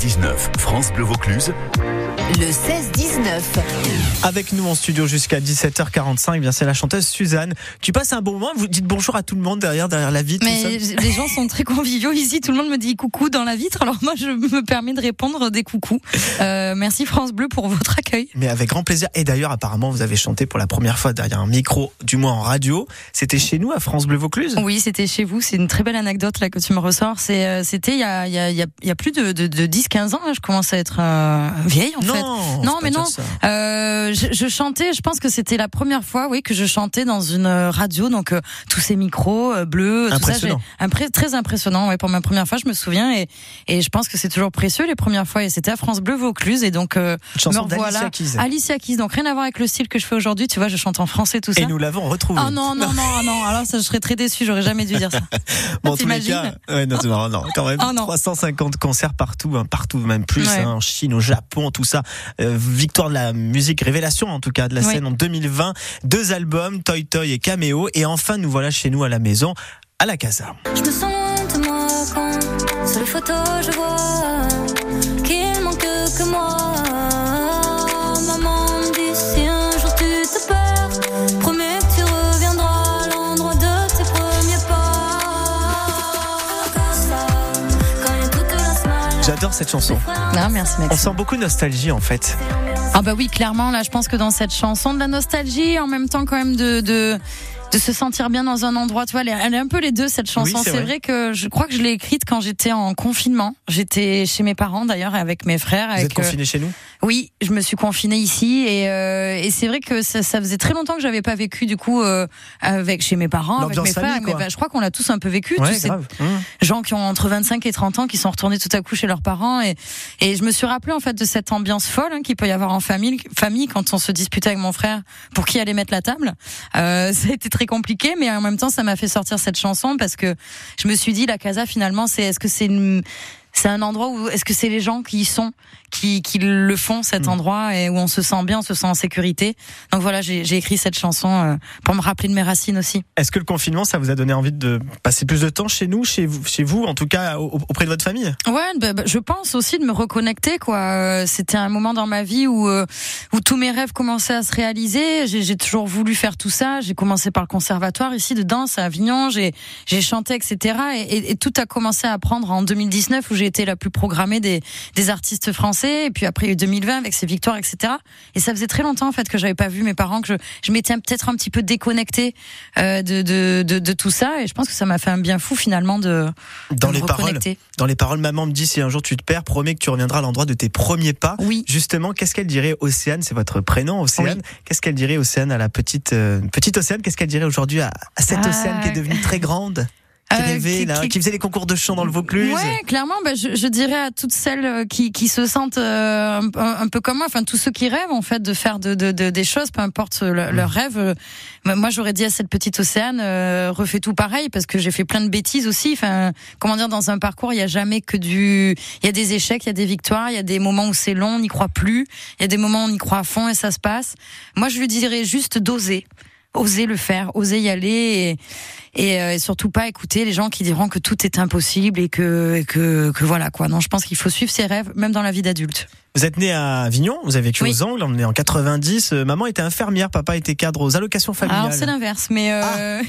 16-19, France Bleu Vaucluse. Le 16-19. Avec nous en studio jusqu'à 17h45, eh bien c'est la chanteuse Suzanne. Tu passes un bon moment, vous dites bonjour à tout le monde derrière, derrière la vitre. Mais les gens sont très conviviaux ici. Tout le monde me dit coucou dans la vitre. Alors moi, je me permets de répondre des coucous. Euh, merci France Bleu pour votre accueil. Mais avec grand plaisir. Et d'ailleurs, apparemment, vous avez chanté pour la première fois derrière un micro, du moins en radio. C'était chez nous à France Bleu Vaucluse. Oui, c'était chez vous. C'est une très belle anecdote là que tu me ressors. Euh, c'était il y a, il y a, il y a- il y a plus de, de, de 10-15 ans. Là, je commence à être euh, vieille en non, fait. Non, mais non. Euh, je, je chantais, je pense que c'était la première fois, oui, que je chantais dans une euh, radio, donc euh, tous ces micros euh, bleus, tout ça, Impressionnant. impré- très impressionnant, ouais, pour ma première fois, je me souviens, et, et je pense que c'est toujours précieux les premières fois, et c'était à France Bleu Vaucluse, et donc euh, me revoilà. Keys. Alicia Keys, donc rien à voir avec le style que je fais aujourd'hui, tu vois, je chante en français, tout ça. Et nous l'avons retrouvé. Oh non, non, non, non, alors ça, je serais très déçue, j'aurais jamais dû dire ça. Bon, en tous les cas, ouais, non, non, non, quand même, Oh non. 350 concerts partout, hein, partout, même plus, Ouais. hein, en Chine, au Japon, tout ça. Euh, victoire de la musique, révélation en tout cas de la scène en 2020. Deux albums, Toy Toy et Cameo. Et enfin, nous voilà chez nous à la maison, à la casa. Je me sens de moi quand sur les photos je vois J'adore cette chanson. Non, merci On Maxime. sent beaucoup de nostalgie en fait. Ah bah oui, clairement, là, je pense que dans cette chanson, de la nostalgie, en même temps quand même de... de de se sentir bien dans un endroit, tu vois, elle est, un peu les deux cette chanson. Oui, c'est vrai. vrai. que je crois que je l'ai écrite quand j'étais en confinement. J'étais chez mes parents d'ailleurs avec mes frères. Vous avec, êtes confinés chez nous? Oui, je me suis confinée ici et, euh, et c'est vrai que ça, ça faisait très longtemps que j'avais pas vécu du coup euh, avec chez mes parents, avec mes frères. Mais bah, je crois qu'on l'a tous un peu vécu. Ouais, ces grave. Mmh. gens qui ont entre 25 et 30 ans qui sont retournés tout à coup chez leurs parents et et je me suis rappelé en fait de cette ambiance folle hein, qu'il peut y avoir en famille famille quand on se disputait avec mon frère pour qui allait mettre la table. Euh, ça a été très compliqué mais en même temps ça m'a fait sortir cette chanson parce que je me suis dit la casa finalement c'est est-ce que c'est une c'est un endroit où est-ce que c'est les gens qui y sont qui, qui le font cet Mm. endroit et où on se sent bien, on se sent en sécurité. Donc voilà, j'ai écrit cette chanson euh, pour me rappeler de mes racines aussi. Est-ce que le confinement, ça vous a donné envie de passer plus de temps chez nous, chez vous, chez vous en tout cas au- auprès de votre famille? Ouais, bah, bah, je pense aussi de me reconnecter quoi. Euh, C'était un moment dans ma vie où euh, où tous mes rêves commençaient à se réaliser. J'ai toujours voulu faire tout ça. J'ai commencé par le conservatoire ici de danse à Avignon. J'ai j'ai chanté etc. Et, et- et tout a commencé à prendre en 2019 où j'ai été la plus programmée des des artistes français. Et puis après il y a eu 2020 avec ses victoires etc. Et ça faisait très longtemps en fait que j'avais pas vu mes parents que je je m'étais peut-être un petit peu déconnectée euh, de, de de de tout ça. Et je pense que ça m'a fait un bien fou finalement de Dans les paroles, dans les paroles, maman me dit si un jour tu te perds, promets que tu reviendras à l'endroit de tes premiers pas. Oui. Justement, qu'est-ce qu'elle dirait Océane? C'est votre prénom, Océane. Qu'est-ce qu'elle dirait Océane à la petite euh, petite Océane? Qu'est-ce qu'elle dirait aujourd'hui à, à cette Ah. Océane qui est devenue très grande, qui Euh, rêvait qui- là, qui- qui faisait les concours de chant dans le Vaucluse Ouais, clairement, bah, je, je dirais à toutes celles euh, qui, qui se sentent euh, un, peu comme moi, enfin tous ceux qui rêvent en fait de faire de, de, de- des choses, peu importe le- leur rêve. euh, bah, moi, j'aurais dit à cette petite Océane, euh, refais tout pareil parce que j'ai fait plein de bêtises aussi. Enfin, comment dire, dans un parcours, il y a jamais que du, il y a des échecs, il y a des victoires, il y a des moments où c'est long, on n'y croit plus, il y a des moments où on y croit à fond et ça se passe. Moi, je lui dirais juste d'oser oser le faire, oser y aller et, euh, et surtout pas écouter les gens qui diront que tout est impossible et que, et que, que voilà quoi. Non, je pense qu'il faut suivre ses rêves, même dans la vie d'adulte. Vous êtes né à Avignon, vous avez vécu Oui. aux Angles, on est en 90. euh, Maman était infirmière, papa était cadre aux allocations familiales. Alors c'est l'inverse, mais euh,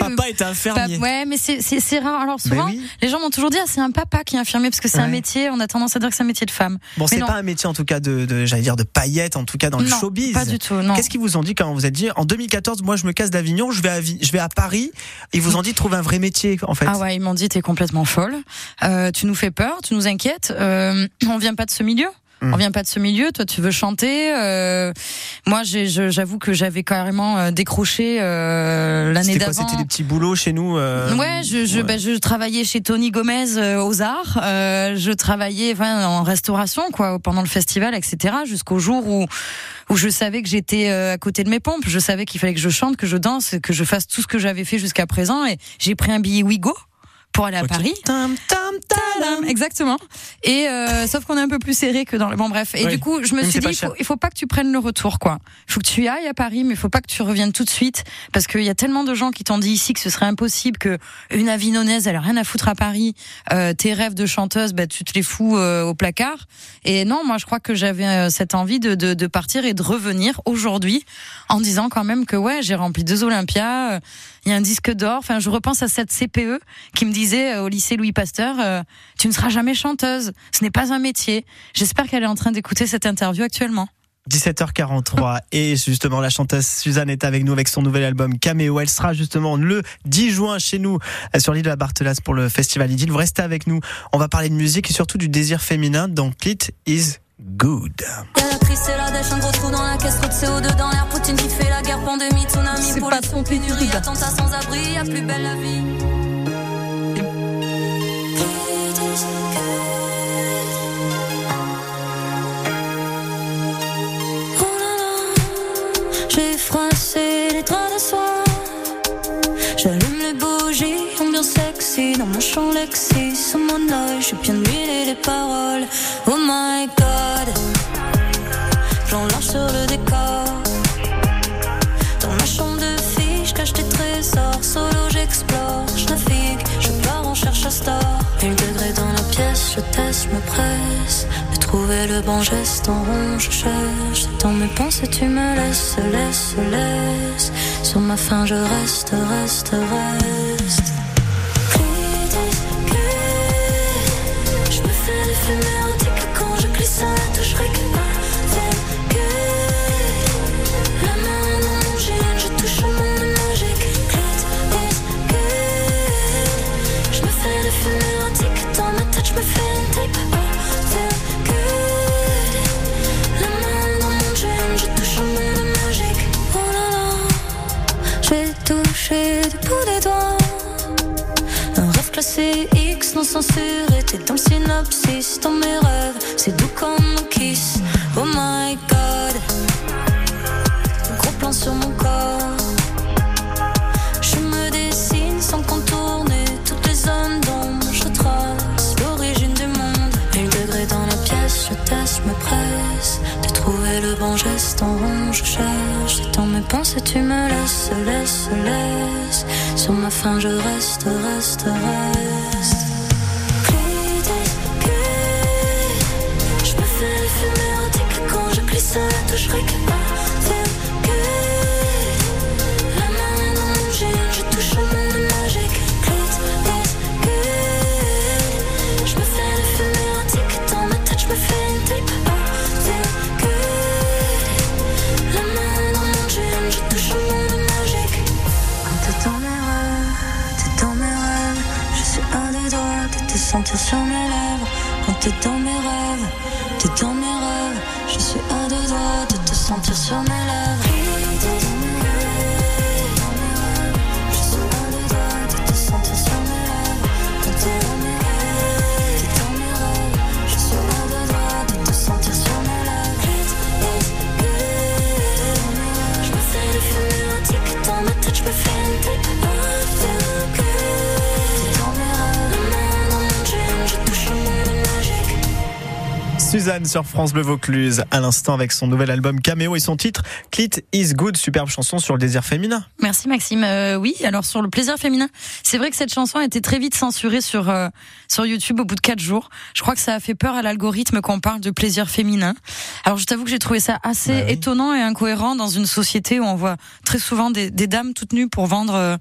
Papa était infirmier. ouais, mais c'est rare. Alors Ben souvent, oui. les gens m'ont toujours dit ah, c'est un papa qui est infirmier parce que c'est un métier. On a tendance à dire que c'est un métier de femme. Bon, c'est pas un métier en tout cas de, de j'allais dire de paillettes, en tout cas dans le non, showbiz. pas du tout. Non. Qu'est-ce qu'ils vous ont dit quand vous êtes dit en 2014, moi je me casse d'Avignon, je vais à, je vais à Paris. Ils vous ont dit trouve un vrai métier en fait. Ah ouais, ils m'ont dit t'es complètement folle, euh, tu nous fais peur, tu nous inquiètes, euh, on vient pas de ce milieu. Mm. On vient pas de ce milieu, toi tu veux chanter. euh, moi j'avoue que j'avais carrément euh, décroché euh, l'année d'avant. C'était des petits boulots chez nous. euh, Ouais, je, je, ouais. bah, je travaillais chez Tony Gomez euh, aux Arts. Euh, je travaillais enfin, en restauration quoi pendant le festival, etc. Jusqu'au jour où où je savais que j'étais à côté de mes pompes. Je savais qu'il fallait que je chante, que je danse, que je fasse tout ce que j'avais fait jusqu'à présent. Et j'ai pris un billet Wigo pour aller à. Paris. Tam, tam, Tadam, exactement. Et euh, sauf qu'on est un peu plus serré que dans le bon bref. Et Oui. du coup, je me Mais suis dit, il faut, il faut pas que tu prennes le retour, quoi. Il faut que tu ailles à Paris, mais il faut pas que tu reviennes tout de suite, parce qu'il y a tellement de gens qui t'ont dit ici que ce serait impossible, que une avinonaise, elle a rien à foutre à Paris. Euh, tes rêves de chanteuse, bah tu te les fous euh, au placard. Et non, moi je crois que j'avais euh, cette envie de, de, de partir et de revenir aujourd'hui, en disant quand même que ouais, j'ai rempli deux Olympias. Il y a un disque d'or. Enfin, je repense à cette CPE qui me disait euh, au lycée Louis Pasteur, euh, tu ne seras jamais chanteuse. Ce n'est pas un métier. J'espère qu'elle est en train d'écouter cette interview actuellement. 17h43 et justement la chanteuse Suzanne est avec nous avec son nouvel album Caméo. Elle sera justement le 10 juin chez nous euh, sur l'île de la Barthelasse pour le festival Idylle. Vous restez avec nous. On va parler de musique et surtout du désir féminin dans Clit is Good. C'est la dèche, un gros trou dans la caisse, trop de CO2 dans l'air, Poutine qui fait la guerre, pandémie, tsunami, C'est pour pas les ton pénurie, attentat sans abri, y'a plus belle la vie. Sexy dans mon champ Lexi. Sous mon œil, j'ai bien huilé les paroles. Oh my god, plan large sur le décor. Dans ma chambre de fille, je cache des trésors. Solo, j'explore, je navigue, je pars en cherche à star. Une degré dans la pièce, je teste, je me presse. Trouver le bon geste en rond, je cherche. Dans mes pensées, tu me laisses, laisse, laisse. Sur ma faim, je reste, reste, reste. Quand je glisse à touche avec La main dans mon jean, je touche au monde magique is good Je me fais des fumées érotiques dans ma tête, je me fais une tape feel good La main dans mon jean, je touche au monde magique Oh là là J'ai touché du bout des doigts. Un rêve classé X non censuré, t'es dans le synopsis, dans mes rêves, c'est doux comme un kiss. Oh my god, gros plan sur mon corps. Je me dessine sans contourner toutes les zones d'ombre, je trace l'origine du monde. Mille degrés dans la pièce, je teste, me presse de trouver le bon geste en rond, je cherche. Dans mes pensées, tu me laisses, laisse, laisse. Sur ma faim, je reste, reste, reste. Main dans je touche au monde magique. Je me fais je touche au monde magique. Mes rêves, dans mes rêves, je suis à des de te sentir sur mes lèvres. Quand t'es dans te sentir Sur France Bleu Vaucluse à l'instant avec son nouvel album Caméo et son titre Clit is Good, superbe chanson sur le désir féminin. Merci Maxime. Euh, oui, alors sur le plaisir féminin, c'est vrai que cette chanson a été très vite censurée sur euh, sur YouTube au bout de quatre jours. Je crois que ça a fait peur à l'algorithme qu'on parle de plaisir féminin. Alors je t'avoue que j'ai trouvé ça assez Bah oui. étonnant et incohérent dans une société où on voit très souvent des, des dames toutes nues pour vendre. euh,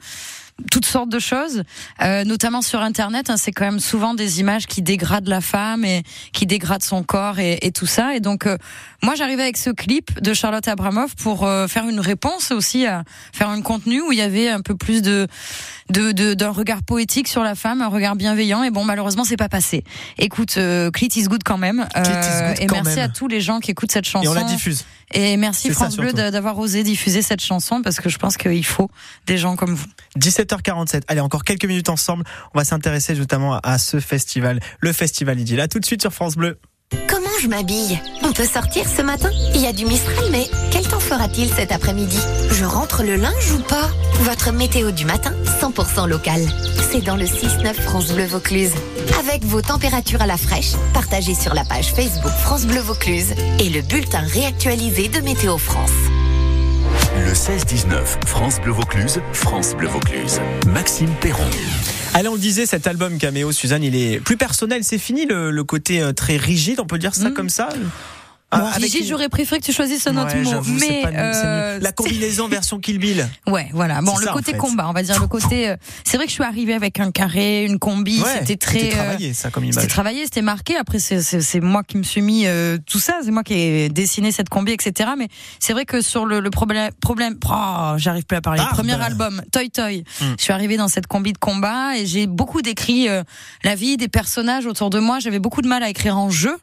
toutes sortes de choses, euh, notamment sur Internet. hein, c'est quand même souvent des images qui dégradent la femme et qui dégradent son corps et, et tout ça. Et donc, euh, moi, j'arrivais avec ce clip de Charlotte Abramoff pour euh, faire une réponse aussi à faire un contenu où il y avait un peu plus de de de- d'un regard poétique sur la femme, un regard bienveillant. Et bon, malheureusement, c'est pas passé. Écoute, euh, Clit is good quand même. Good et quand merci même. à tous les gens qui écoutent cette chanson. Et on la diffuse. Et merci ça, France Bleu d'avoir osé diffuser cette chanson parce que je pense qu'il faut des gens comme vous. 17h47. Allez, encore quelques minutes ensemble. On va s'intéresser notamment à, à ce festival, le festival Idylle. À tout de suite sur France Bleu. Comment je m'habille On peut sortir ce matin Il y a du Mistral, mais quel temps fera-t-il cet après-midi Je rentre le linge ou pas Votre météo du matin, 100% local. C'est dans le 6-9 France Bleu Vaucluse. Avec vos températures à la fraîche, partagées sur la page Facebook France Bleu Vaucluse et le bulletin réactualisé de Météo France. Le 16-19, France Bleu Vaucluse, France Bleu Vaucluse. Maxime Perron. Allez, on le disait, cet album Caméo, Suzanne, il est plus personnel. C'est fini le, le côté euh, très rigide, on peut dire ça Mm. comme ça? Bon, Ah, une- j'aurais préféré que tu choisisses un autre Ouais, mot. Mais pas euh, la combinaison version Kill Bill. Ouais, voilà. Bon, le ça, en côté fait. combat, on va dire le côté. euh, c'est vrai que je suis arrivée avec un carré, une combi, Ouais, c'était très. c'était euh, travaillé ça comme C'était image. travaillé, c'était marqué. Après, c'est- moi qui me suis mis euh, tout ça. C'est moi qui ai dessiné cette combi, etc. Mais c'est vrai que sur le, le problème, problème, oh, j'arrive plus à parler. Barbe. Premier album, Toy Toy. Hmm. Je suis arrivée dans cette combi de combat et j'ai beaucoup décrit euh, la vie des personnages autour de moi. J'avais beaucoup de mal à écrire en jeu.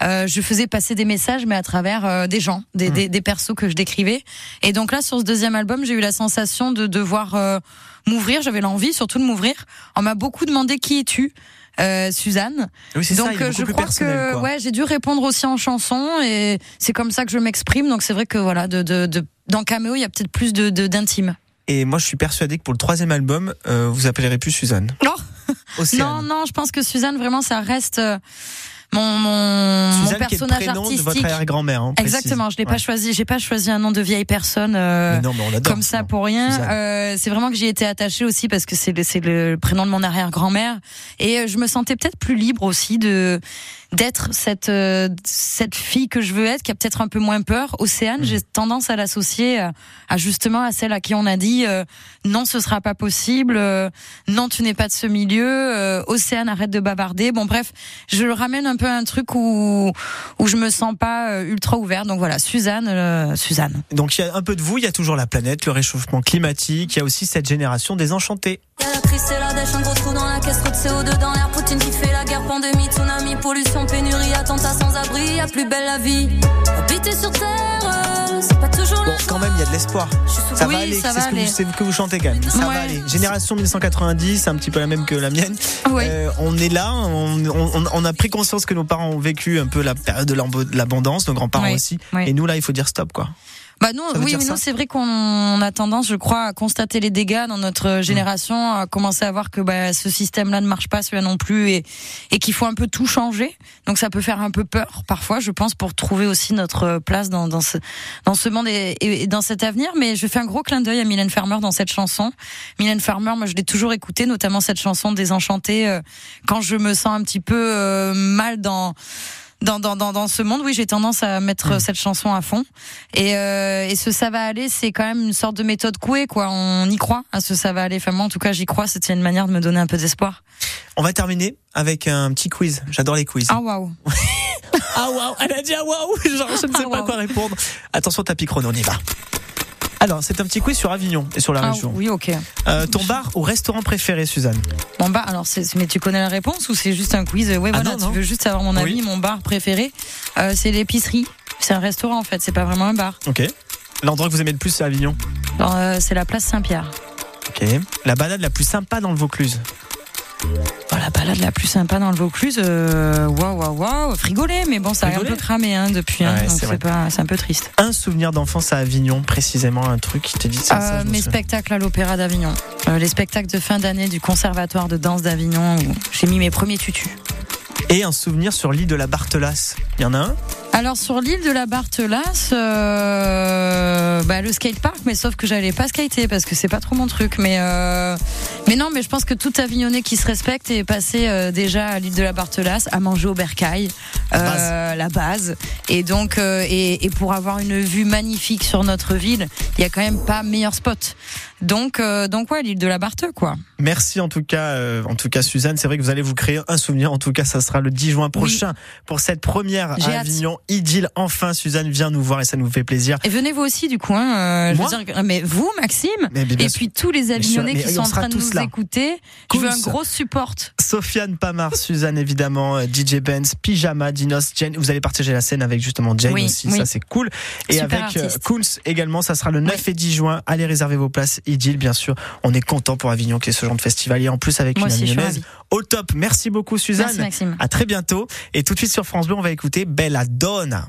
Je faisais passer des messages, mais à travers euh, des gens, des, Hmm. des, des persos que je décrivais. Et donc là, sur ce deuxième album, j'ai eu la sensation de devoir euh, m'ouvrir. J'avais l'envie, surtout de m'ouvrir. On m'a beaucoup demandé qui es-tu, euh, Suzanne. Oui, ça, Donc euh, beaucoup je crois que quoi. ouais, j'ai dû répondre aussi en chanson et c'est comme ça que je m'exprime. Donc c'est vrai que voilà, de, de, de dans Cameo, il y a peut-être plus de d'intime. Et moi, je suis persuadé que pour le troisième album, euh, vous appellerez plus Suzanne. Non. Océane. Non, non, je pense que Suzanne vraiment ça reste mon mon, mon qui est le personnage prénom de votre artistique. arrière-grand-mère. hein. Exactement, je l'ai pas choisi. J'ai pas choisi un nom de vieille personne. euh, non, comme ça pour rien. Euh, c'est vraiment que j'y étais attachée aussi parce que c'est le, c'est le prénom de mon arrière-grand-mère et euh, je me sentais peut-être plus libre aussi de d'être cette euh, cette fille que je veux être qui a peut-être un peu moins peur. Océane, Mhm. j'ai tendance à l'associer à, à justement à celle à qui on a dit euh, non, ce sera pas possible, euh, non, tu n'es pas de ce milieu, euh, Océane, arrête de bavarder. Bon bref, je le ramène un peu à un truc où où je me sens pas euh, ultra ouverte. Donc voilà, Suzanne, euh, Suzanne. Donc il y a un peu de vous, il y a toujours la planète, le réchauffement climatique, il y a aussi cette génération désenchantés. Y'a la crise, c'est la dèche, un gros trou dans la caisse, trop de CO2 dans l'air, Poutine qui fait la guerre, pandémie, tsunami, pollution, pénurie, attentat sans abri, y'a plus belle la vie. Habiter sur terre, euh, c'est pas toujours Bon, quand même, il y a de l'espoir. Je suis sous- Ça Oui, va aller, c'est ce que, vous, aller. c'est ce que vous chantez quand même. Ça va aller. Génération 1990, c'est un petit peu la même que la mienne. Euh, on est là, on, on- on a pris conscience que nos parents ont vécu un peu la période de l'abondance, nos grands-parents aussi. Et nous, là, il faut dire stop, quoi. Bah veut oui, mais nous c'est vrai qu'on a tendance, je crois, à constater les dégâts dans notre génération, à commencer à voir que bah, ce système-là ne marche pas, celui-là non plus, et, et qu'il faut un peu tout changer. Donc ça peut faire un peu peur parfois, je pense, pour trouver aussi notre place dans, dans ce dans ce monde et, et- et dans cet avenir. Mais je fais un gros clin d'œil à Mylène Farmer dans cette chanson. Mylène Farmer, moi je l'ai toujours écoutée, notamment cette chanson Désenchantée, euh, quand je me sens un petit peu euh, mal dans dans, dans, dans, dans ce monde, oui, j'ai tendance à mettre Mm. cette chanson à fond. Et, euh, et ce ça va aller, c'est quand même une sorte de méthode couée, quoi. On y croit à ce ça va aller. Enfin, moi, en tout cas, j'y crois. C'était une manière de me donner un peu d'espoir. On va terminer avec un petit quiz. J'adore les quiz. Ah, waouh. Ah waouh, elle a dit ah waouh, genre je ne sais Ah, pas quoi répondre. Attention tapis chrono, on y va. Alors, c'est un petit quiz sur Avignon et sur la Ah, région. oui, ok. Euh, ton bar ou restaurant préféré, Suzanne Mon bar, alors, c'est, mais tu connais la réponse ou c'est juste un quiz? Oui, Ah, voilà, non, tu non. veux juste savoir mon avis, Oui. mon bar préféré? Euh, c'est l'épicerie. C'est un restaurant, en fait. C'est pas vraiment un bar. Ok. L'endroit que vous aimez le plus, c'est Avignon? Euh, c'est la place Saint-Pierre. Ok. La balade la plus sympa dans le Vaucluse? Oh, la balade la plus sympa dans le Vaucluse, euh, waouh, waouh, waouh, frigoler, mais bon, ça a un peu cramé hein, depuis, hein, Ouais, donc c'est pas, c'est un peu triste. Un souvenir d'enfance à Avignon, précisément un truc qui te dit ça. ça, Euh, mes spectacles à l'Opéra d'Avignon, Euh, les spectacles de fin d'année du Conservatoire de danse d'Avignon où j'ai mis mes premiers tutus. Et un souvenir sur l'île de la Barthelasse. Il y en a un? Alors sur l'île de la Barthelasse, euh, bah, le skatepark, mais sauf que j'allais pas skater parce que c'est pas trop mon truc. Mais euh, mais non, mais je pense que tout Avignonnais qui se respecte est passé euh, déjà à l'île de la Barthelasse à manger au bercail, La euh, la base. Et donc euh, et, et pour avoir une vue magnifique sur notre ville, il y a quand même pas meilleur spot. Donc euh, donc ouais, l'île de la Barthe quoi. Merci en tout cas, euh, en tout cas Suzanne. C'est vrai que vous allez vous créer un souvenir. En tout cas, ça sera le 10 juin prochain pour cette première. Avignon. Idylle. Enfin, Suzanne vient nous voir et ça nous fait plaisir. Et venez vous aussi du coup. Hein, euh, je Moi veux dire, mais vous Maxime. Mais, Et sûr. puis tous les Avignonnais qui on sont en train de nous là. écouter, je Cool, veux un gros support. Sofiane Pamar, Suzanne évidemment, euh, DJ Benz, Pyjama, Dinos, Jen. Vous allez partager la scène avec justement Jane Oui, aussi, oui. ça c'est cool. Et Super avec euh, artiste. Également, ça sera le 9 et 10 juin. Allez réserver vos places. Idylle, bien sûr. On est content pour Avignon qu'il y ait ce genre de festival et en plus avec Moi une aussi, je au top. Merci beaucoup Suzanne. Merci Maxime. À très bientôt. Et tout de suite sur France Bleu, on va écouter Bella J'adore.